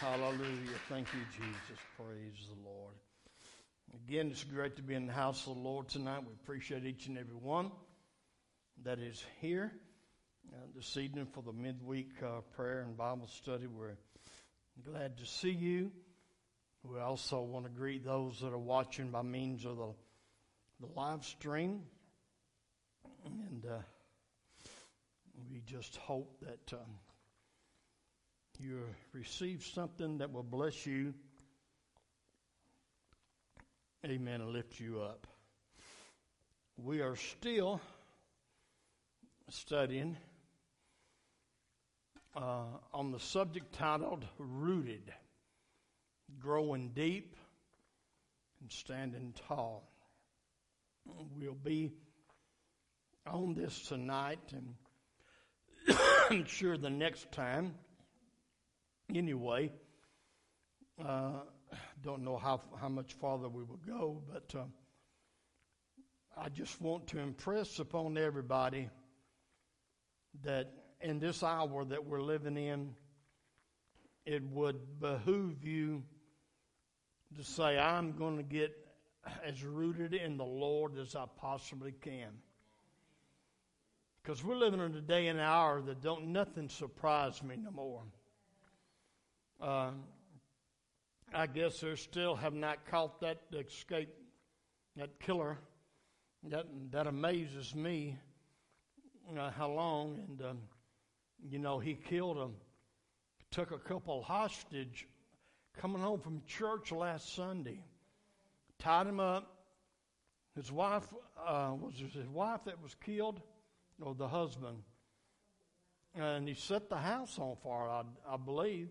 Hallelujah. Thank you, Jesus. Praise the Lord. Again, it's great to be in the house of the Lord tonight. We appreciate each and every one that is here uh, this evening for the midweek uh, prayer and Bible study. We're glad to see you. We also want to greet those that are watching by means of the, the live stream. And uh, we just hope that um, you receive something that will bless you. Amen. And lift you up. We are still studying uh, on the subject titled Rooted, Growing Deep and Standing Tall. We'll be on this tonight, and I'm sure the next time. Anyway, uh, don't know how how much farther we will go, but uh, I just want to impress upon everybody that in this hour that we're living in, it would behoove you to say, I'm going to get as rooted in the Lord as I possibly can. Because we're living in a day and hour that don't nothing surprise me no more. Uh, I guess they still have not caught that escape, that killer. That that amazes me. Uh, how long and um, you know he killed him, took a couple hostage, coming home from church last Sunday, tied him up. His wife uh, was his wife that was killed or the husband. And he set the house on fire, I, I believe.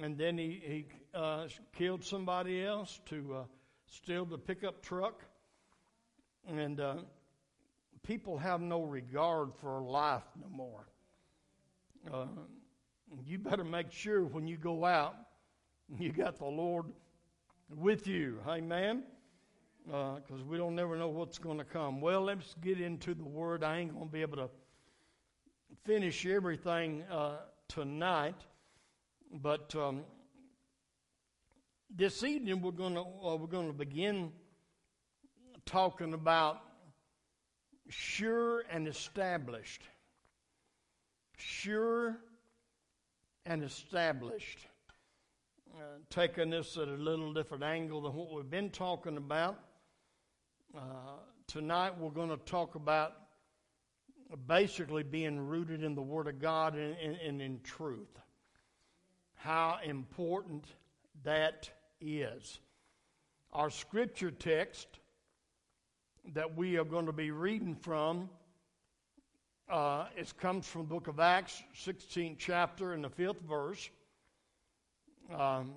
And then he, he uh, killed somebody else to uh, steal the pickup truck. And uh, people have no regard for life no more. Uh, you better make sure when you go out, you got the Lord with you. Amen because uh, we don't never know what's going to come. Well, let's get into the Word. I ain't going to be able to finish everything uh, tonight, but um, this evening we're going to uh, we're going to begin talking about sure and established. Sure and established. Uh, taking this at a little different angle than what we've been talking about. Uh, tonight we're going to talk about basically being rooted in the Word of God and, and, and in truth. How important that is. Our scripture text that we are going to be reading from uh, it comes from the book of Acts, 16th chapter, and the fifth verse. Um,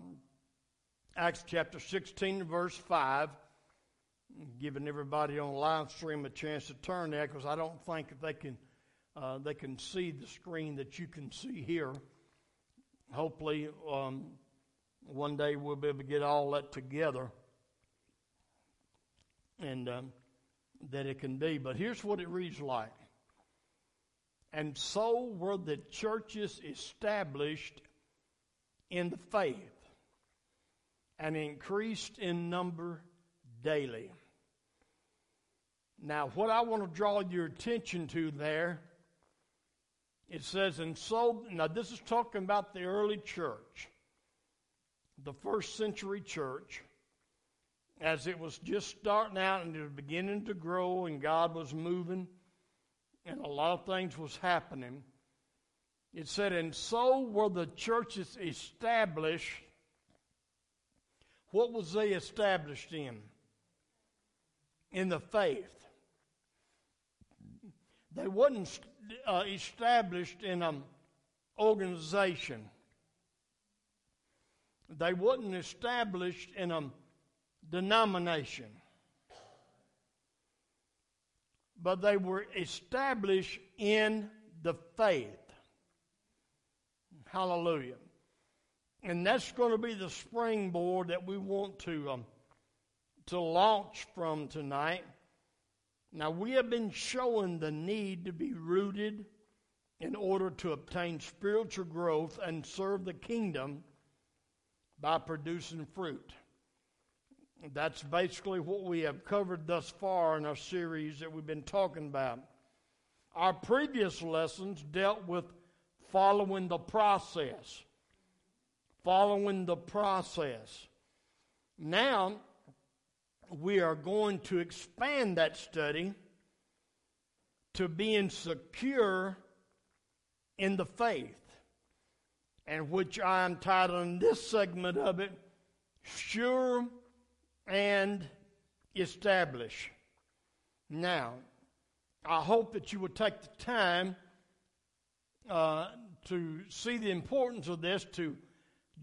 Acts chapter 16, verse 5 giving everybody on live stream a chance to turn there because I don't think they can uh, they can see the screen that you can see here. Hopefully, um, one day we'll be able to get all that together and um, that it can be. But here's what it reads like. And so were the churches established in the faith and increased in number daily. Now, what I want to draw your attention to there, it says, and so, now this is talking about the early church, the first century church, as it was just starting out and it was beginning to grow and God was moving and a lot of things was happening. It said, and so were the churches established. What was they established in? In the faith. They wasn't uh, established in an organization. They wasn't established in a denomination. But they were established in the faith. Hallelujah. And that's going to be the springboard that we want to, um, to launch from tonight. Now, we have been showing the need to be rooted in order to obtain spiritual growth and serve the kingdom by producing fruit. That's basically what we have covered thus far in our series that we've been talking about. Our previous lessons dealt with following the process. Following the process. Now, we are going to expand that study to being secure in the faith, and which I am titling this segment of it, Sure and Establish. Now, I hope that you will take the time uh, to see the importance of this, to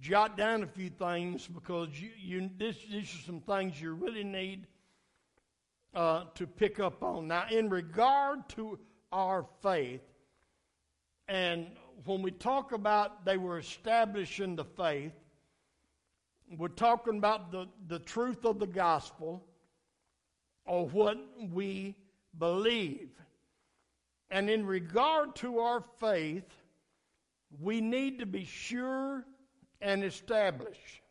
jot down a few things, because you, you, this, these are some things you really need uh, to pick up on. Now, in regard to our faith, and when we talk about they were establishing the faith, we're talking about the, the truth of the gospel or what we believe. And in regard to our faith, we need to be sure and establish.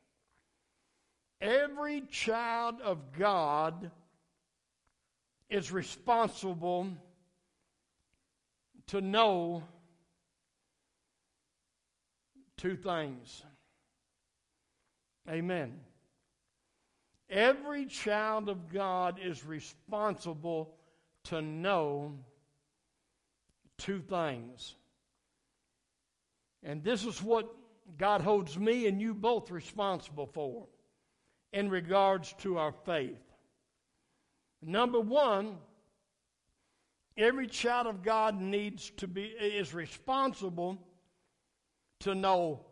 Every child of God is responsible to know two things. Amen. Every child of God is responsible to know two things. And this is what God holds me and you both responsible for in regards to our faith. Number one, every child of God needs to be is responsible to know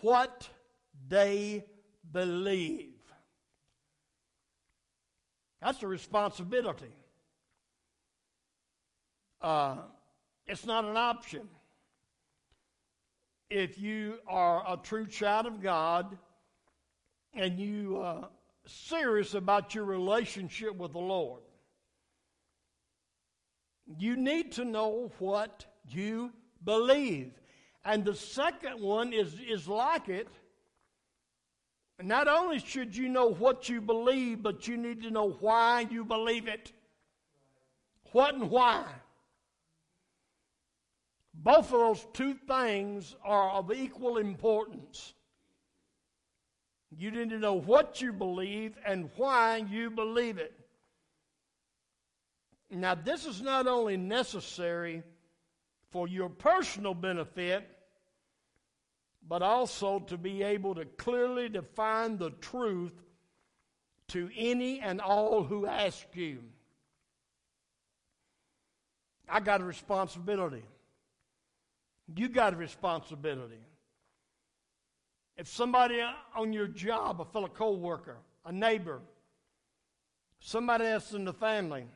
what they believe. That's a responsibility. Uh, it's not an option. If you are a true child of God and you uh, serious about your relationship with the Lord. You need to know what you believe. And the second one is, is like it. Not only should you know what you believe, but you need to know why you believe it. What and why. Both of those two things are of equal importance. You need to know what you believe and why you believe it. Now, this is not only necessary for your personal benefit, but also to be able to clearly define the truth to any and all who ask you. I got a responsibility. You got a responsibility. If somebody on your job, a fellow co-worker, a neighbor, somebody else in the family,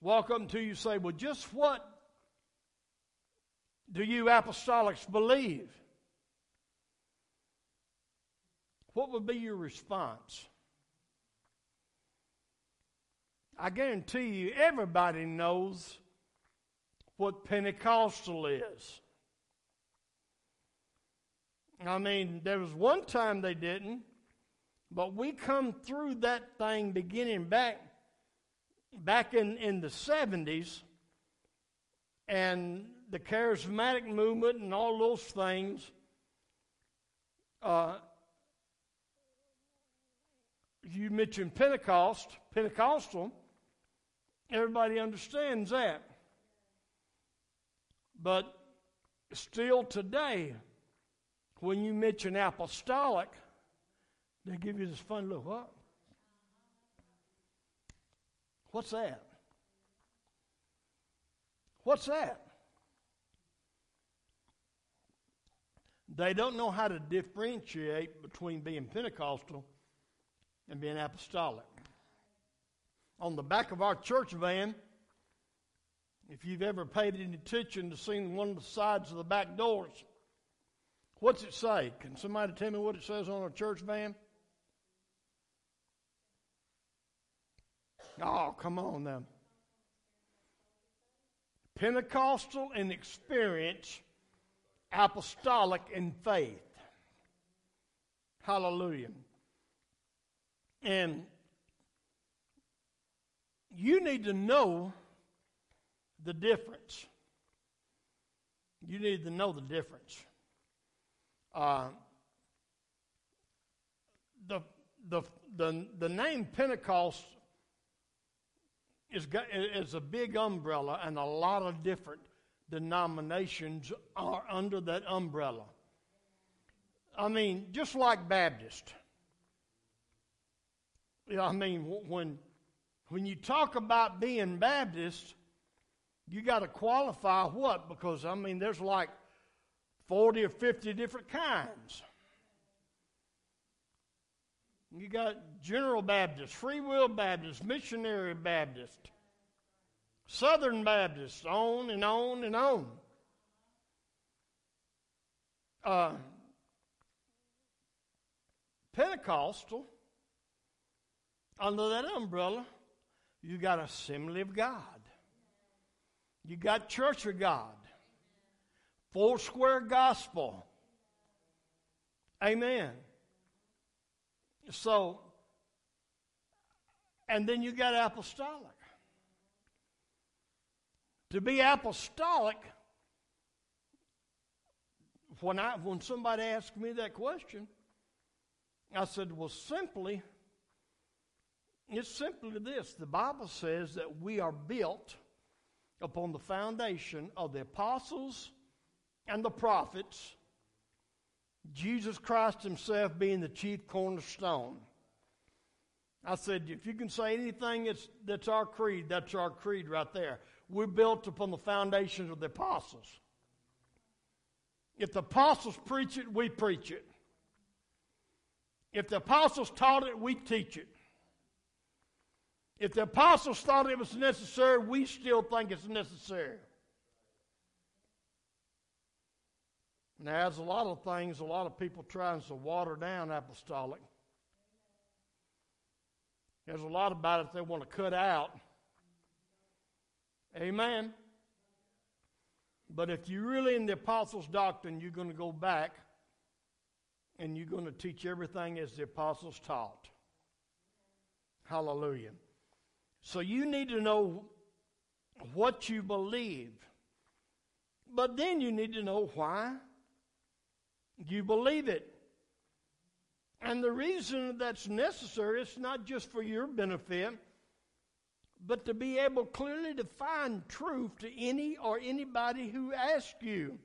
walk up to you and say, Well, just what do you apostolics believe? What would be your response? I guarantee you, everybody knows what Pentecostal is. I mean, there was one time they didn't, but we come through that thing beginning back back in, in the 70s and the charismatic movement and all those things. Uh, you mentioned Pentecost, Pentecostal, everybody understands that. But still today, when you mention apostolic, they give you this fun look. What? What's that? What's that? They don't know how to differentiate between being Pentecostal and being apostolic. On the back of our church van, if you've ever paid any attention to seeing one of the sides of the back doors, What's it say? Can somebody tell me what it says on a church van? Oh, come on now. Pentecostal in experience, apostolic in faith. Hallelujah. And you need to know the difference. You need to know the difference. Uh, the, the, the, the name Pentecost is, is a big umbrella, and a lot of different denominations are under that umbrella. I mean, just like Baptist. I mean, when when you talk about being Baptist, you got to qualify what? Because I mean, there's like forty or fifty different kinds. You got General Baptist, Free Will Baptist, Missionary Baptist, Southern Baptist, on and on and on. Uh, Pentecostal, under that umbrella, you got Assembly of God. You got Church of God. Four Square Gospel. Amen. So, and then you got apostolic. To be apostolic, when I when somebody asked me that question, I said, well, simply, it's simply this. The Bible says that we are built upon the foundation of the apostles and the prophets, Jesus Christ Himself being the chief cornerstone. I said, if you can say anything that's, that's our creed, that's our creed right there. We're built upon the foundations of the apostles. If the apostles preach it, we preach it. If the apostles taught it, we teach it. If the apostles thought it was necessary, we still think it's necessary. Now, there's a lot of things, a lot of people trying to water down apostolic. There's a lot about it they want to cut out. Amen. But if you're really in the apostles' doctrine, you're going to go back and you're going to teach everything as the apostles taught. Hallelujah. So you need to know what you believe. But then you need to know why you believe it. And the reason that's necessary is not just for your benefit, but to be able clearly to find truth to any or anybody who asks you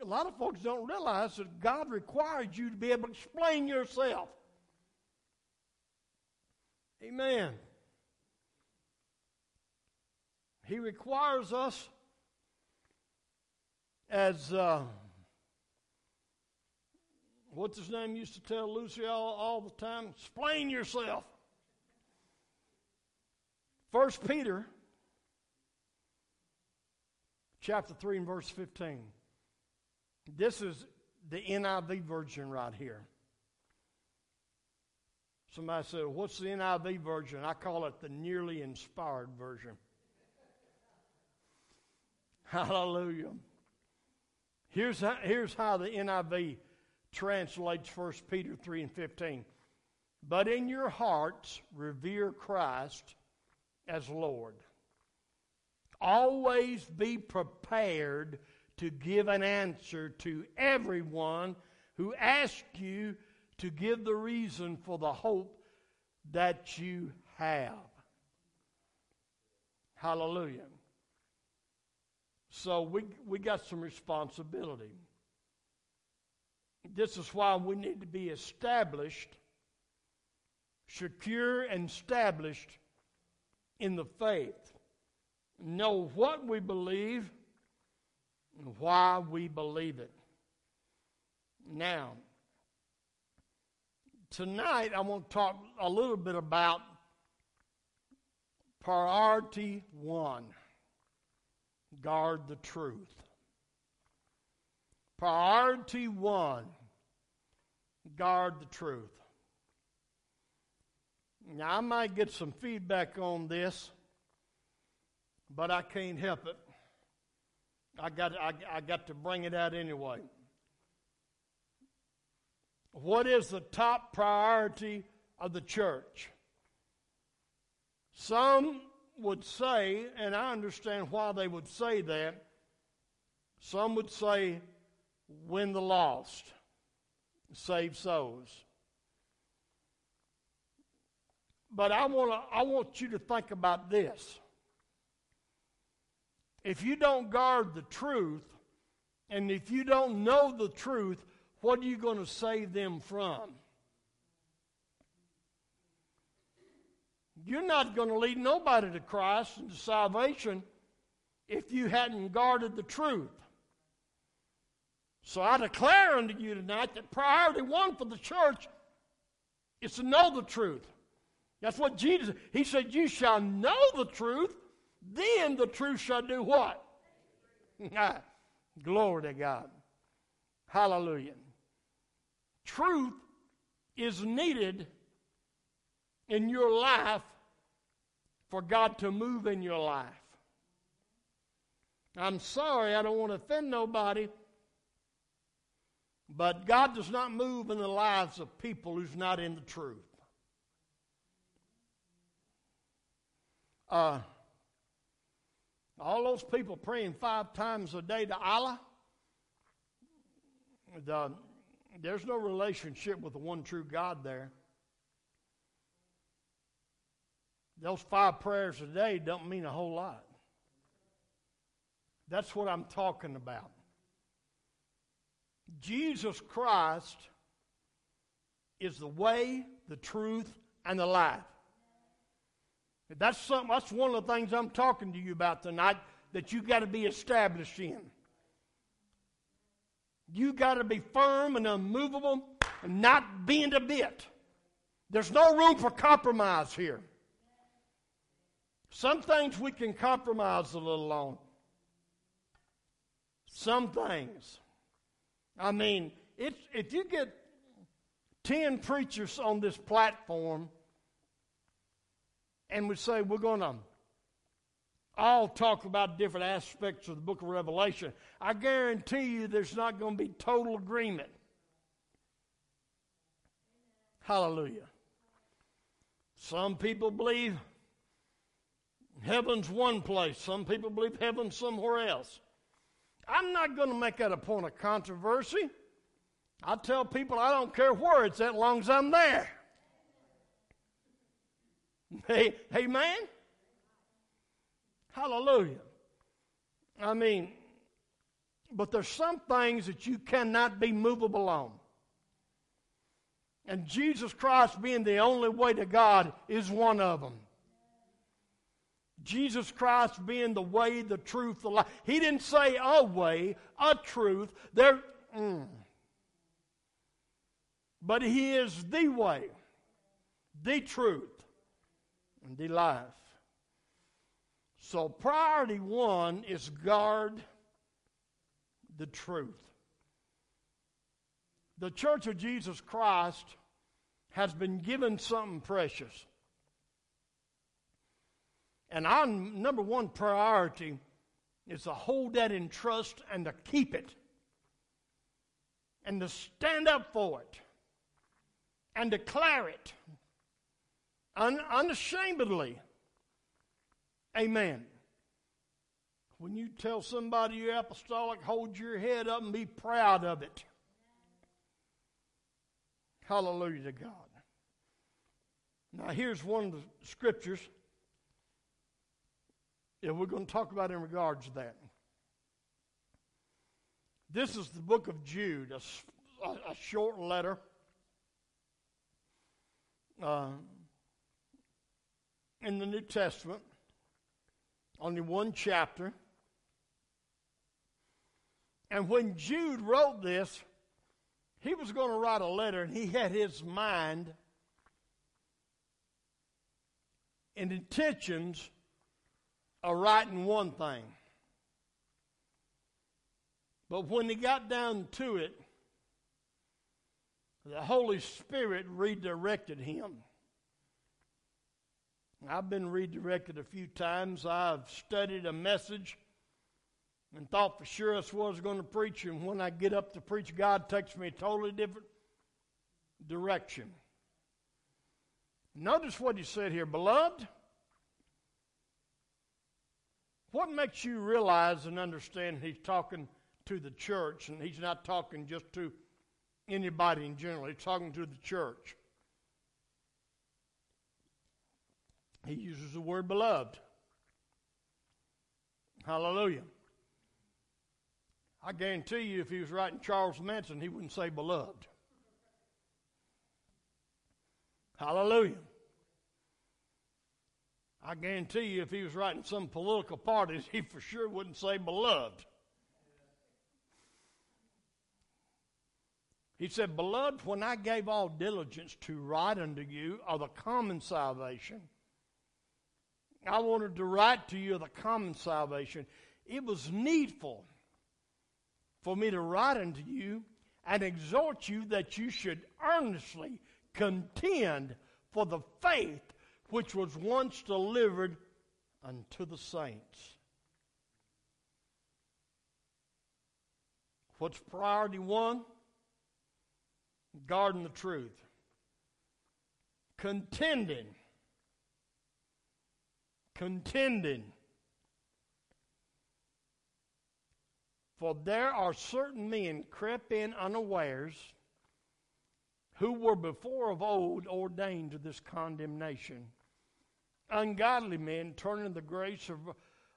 a lot of folks don't realize that God requires you to be able to explain yourself. Amen. He requires us as uh, what's his name used to tell Lucy all, all the time? Explain yourself. First Peter chapter 3 and verse 15. This is the NIV version right here. Somebody said, What's the NIV version? I call it the nearly inspired version. Hallelujah. Here's how, here's how the NIV translates 1 Peter 3 and 15. But in your hearts, revere Christ as Lord. Always be prepared to give an answer to everyone who asks you to give the reason for the hope that you have. Hallelujah. So we, we got some responsibility. This is why we need to be established, secure and established in the faith. Know what we believe and why we believe it. Now, tonight I want to talk a little bit about priority one guard the truth. Priority one guard the truth. Now, I might get some feedback on this, but I can't help it. I got, I, I got to bring it out anyway. What is the top priority of the church? Some would say, and I understand why they would say that, some would say, win the lost, save souls. But I, wanna, I want you to think about this. If you don't guard the truth, and if you don't know the truth, what are you going to save them from? You're not going to lead nobody to Christ and to salvation if you hadn't guarded the truth. So I declare unto you tonight that priority one for the church is to know the truth. That's what Jesus, he said, You shall know the truth, then the truth shall do what? Glory to God. Hallelujah. Truth is needed in your life for God to move in your life. I'm sorry, I don't want to offend nobody, but God does not move in the lives of people who's not in the truth. Uh, all those people praying five times a day to Allah, the, there's no relationship with the one true God there. Those five prayers a day don't mean a whole lot. That's what I'm talking about. Jesus Christ is the way, the truth, and the life. That's something that's one of the things I'm talking to you about tonight that you've got to be established in. You got to be firm and unmovable and not bend a bit. There's no room for compromise here. Some things we can compromise a little on. Some things. I mean, it's, if you get 10 preachers on this platform and we say we're going to all talk about different aspects of the book of Revelation, I guarantee you there's not going to be total agreement. Hallelujah. Some people believe heaven's one place, some people believe heaven's somewhere else. I'm not going to make that a point of controversy. I tell people I don't care where it's at, long as I'm there. Hey, amen? Hallelujah. I mean, but there's some things that you cannot be movable on. And Jesus Christ being the only way to God is one of them. Jesus Christ being the way, the truth, the life. He didn't say a way, a truth. There, mm. But He is the way, the truth, and the life. So, priority one is guard the truth. The Church of Jesus Christ has been given something precious. And our number one priority is to hold that in trust and to keep it and to stand up for it and declare it un- unashamedly. Amen. When you tell somebody you're apostolic, hold your head up and be proud of it. Hallelujah to God. Now, here's one of the scriptures that we're going to talk about in regards to that. This is the book of Jude, a, a short letter. Uh, in the New Testament, only one chapter. And when Jude wrote this, he was going to write a letter, and he had his mind and intentions of writing one thing. But when he got down to it, the Holy Spirit redirected him. I've been redirected a few times. I've studied a message and thought for sure that's what I was going to preach. And when I get up to preach, God takes me a totally different direction. Notice what he said here, beloved. What makes you realize and understand he's talking to the church and he's not talking just to anybody in general, he's talking to the church. He uses the word beloved. Hallelujah. I guarantee you, if he was writing Charles Manson, he wouldn't say beloved. Hallelujah. I guarantee you, if he was writing some political parties, he for sure wouldn't say beloved. He said, Beloved, when I gave all diligence to write unto you of the common salvation, I wanted to write to you of the common salvation. It was needful for me to write unto you and exhort you that you should earnestly contend for the faith which was once delivered unto the saints. What's priority one? Guarding the truth. Contending. Contending. For there are certain men crept in unawares who were before of old ordained to this condemnation. Ungodly men turning the grace of,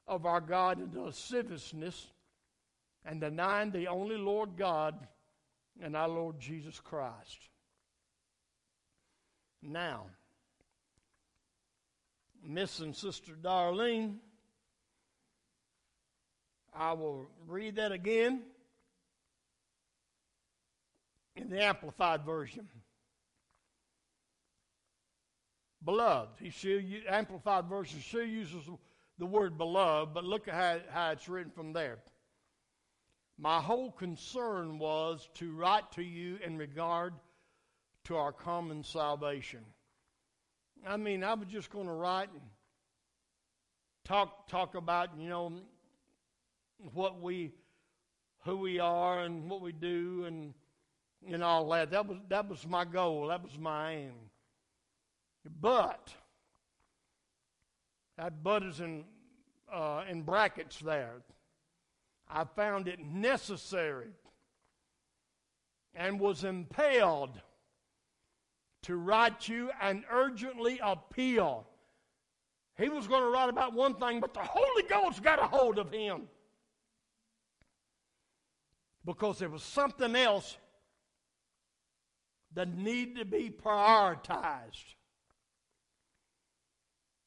of our God into lasciviousness and denying the only Lord God and our Lord Jesus Christ. Now, Miss and Sister Darlene, I will read that again in the Amplified Version. Beloved, he still, Amplified Version still uses the word beloved, but look at how, how it's written from there. My whole concern was to write to you in regard to our common salvation. I mean, I was just going to write and talk talk about, you know, what we who we are and what we do and and all that. That was, that was my goal. That was my aim. But, that but is in, uh, in brackets there. I found it necessary and was impelled to write you an urgently appeal. He was going to write about one thing, but the Holy Ghost got a hold of him because there was something else that needed to be prioritized.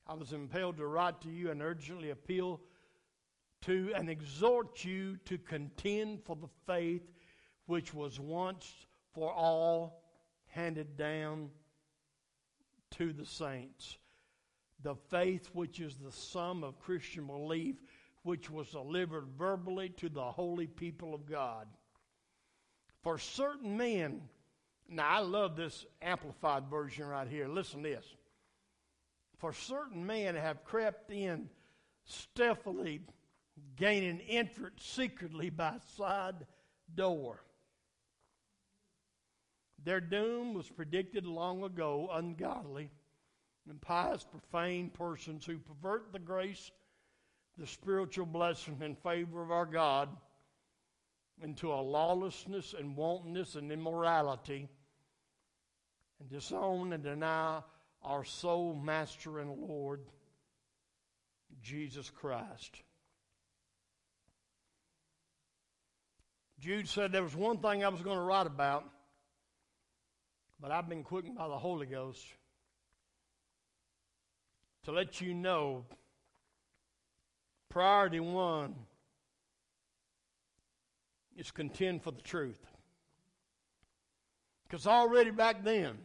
I was impelled to write to you and urgently appeal to and exhort you to contend for the faith which was once for all handed down to the saints. The faith which is the sum of Christian belief, which was delivered verbally to the holy people of God. For certain men, now, I love this amplified version right here. Listen to this. For certain men have crept in stealthily, gaining entrance secretly by side door. Their doom was predicted long ago, ungodly and pious, profane persons who pervert the grace, the spiritual blessing and favor of our God into a lawlessness and wantonness and immorality and disown and deny our sole master and Lord, Jesus Christ. Jude said there was one thing I was going to write about, but I've been quickened by the Holy Ghost to let you know priority one is contend for the truth. Because already back then,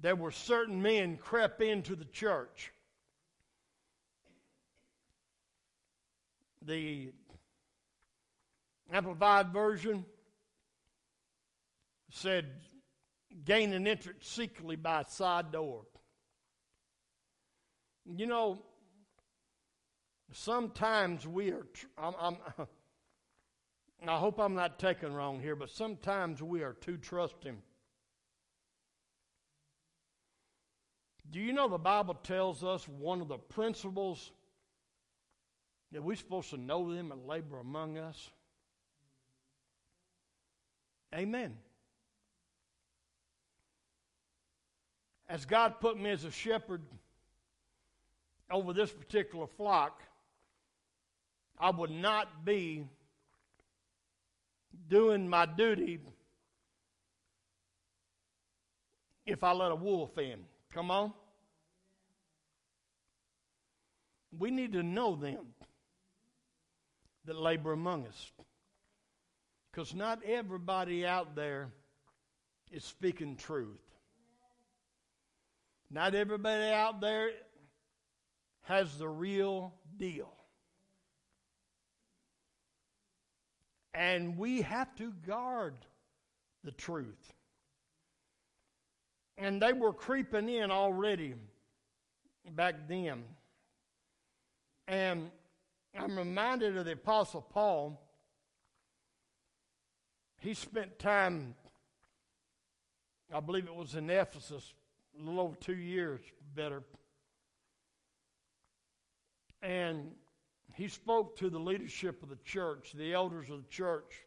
there were certain men crept into the church. The Amplified Version said, gain an entrance secretly by a side door. You know, sometimes we are, I'm, I'm, I hope I'm not taken wrong here, but sometimes we are too trusting. Do you know the Bible tells us one of the principles that we're supposed to know them and labor among us? Amen. As God put me as a shepherd over this particular flock, I would not be doing my duty if I let a wolf in. Come on. We need to know them that labor among us. Because not everybody out there is speaking truth. Not everybody out there has the real deal. And we have to guard the truth. And they were creeping in already back then. And I'm reminded of the Apostle Paul. He spent time, I believe it was in Ephesus, a little over two years better. And he spoke to the leadership of the church, the elders of the church,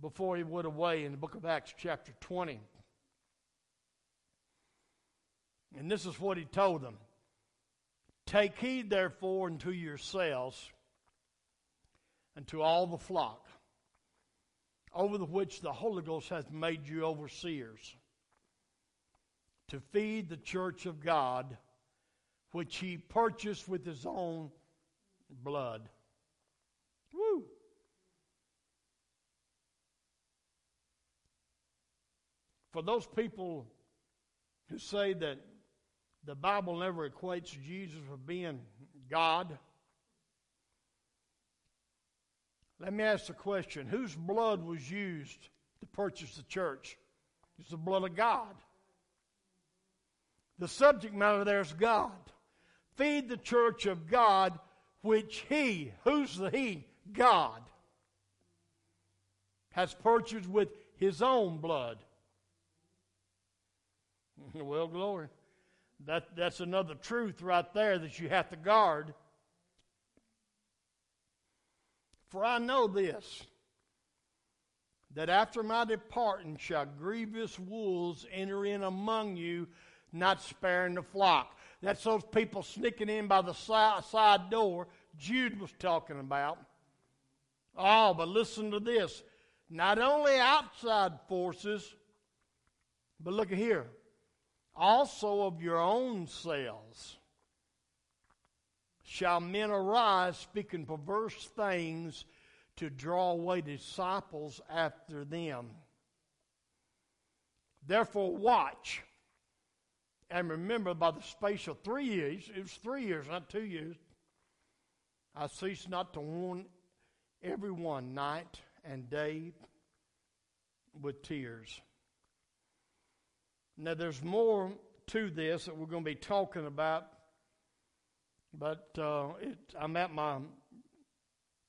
before he went away in the book of Acts, chapter 20. And this is what he told them Take heed, therefore, unto yourselves and to all the flock, over the which the Holy Ghost hath made you overseers, to feed the church of God which he purchased with his own blood. Woo! For those people who say that the Bible never equates Jesus with being God, let me ask the question whose blood was used to purchase the church? It's the blood of God. The subject matter there is God feed the church of God, which He, who's the He? God, has purchased with His own blood. Well, glory. That, that's another truth right there that you have to guard. For I know this that after my departing shall grievous wolves enter in among you, not sparing the flock. That's those people sneaking in by the side door Jude was talking about. Oh, but listen to this. Not only outside forces, but look at here. Also of your own selves shall men arise speaking perverse things to draw away disciples after them. Therefore, watch and remember, by the space of three years, it was three years, not two years, I ceased not to warn everyone night and day with tears. Now, there's more to this that we're going to be talking about, but uh, it, I'm at my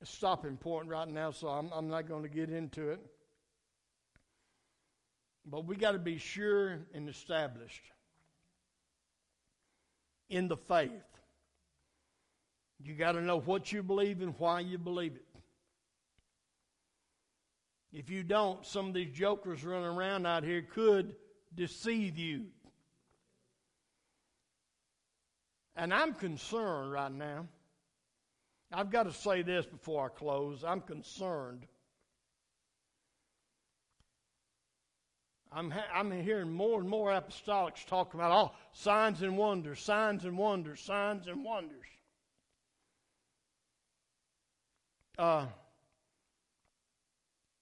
stopping point right now, so I'm, I'm not going to get into it. But we got to be sure and established in the faith. You got to know what you believe and why you believe it. If you don't, some of these jokers running around out here could deceive you. And I'm concerned right now. I've got to say this before I close. I'm concerned I'm, ha- I'm hearing more and more apostolics talk about all oh, signs and wonders, signs and wonders, signs and wonders. Uh,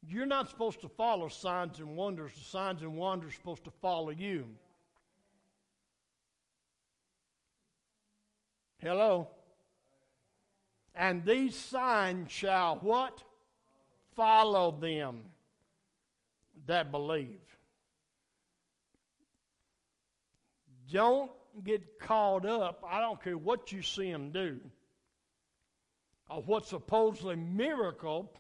you're not supposed to follow signs and wonders. The signs and wonders are supposed to follow you. Hello? And these signs shall what? Follow them that believe. Don't get caught up. I don't care what you see them do. of what supposedly miracle.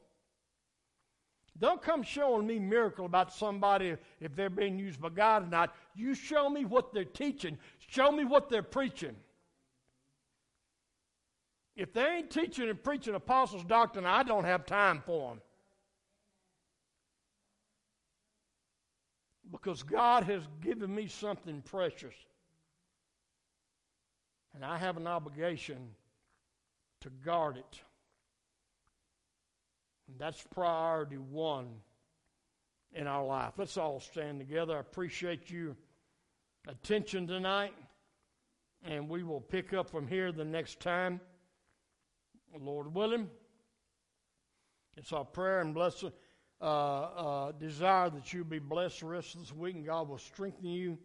Don't come showing me miracle about somebody if they're being used by God or not. You show me what they're teaching. Show me what they're preaching. If they ain't teaching and preaching apostles' doctrine, I don't have time for them. Because God has given me something precious. And I have an obligation to guard it. And that's priority one in our life. Let's all stand together. I appreciate your attention tonight. And we will pick up from here the next time. Lord willing. It's our prayer and blessing, uh, uh, desire that you be blessed the rest of this week and God will strengthen you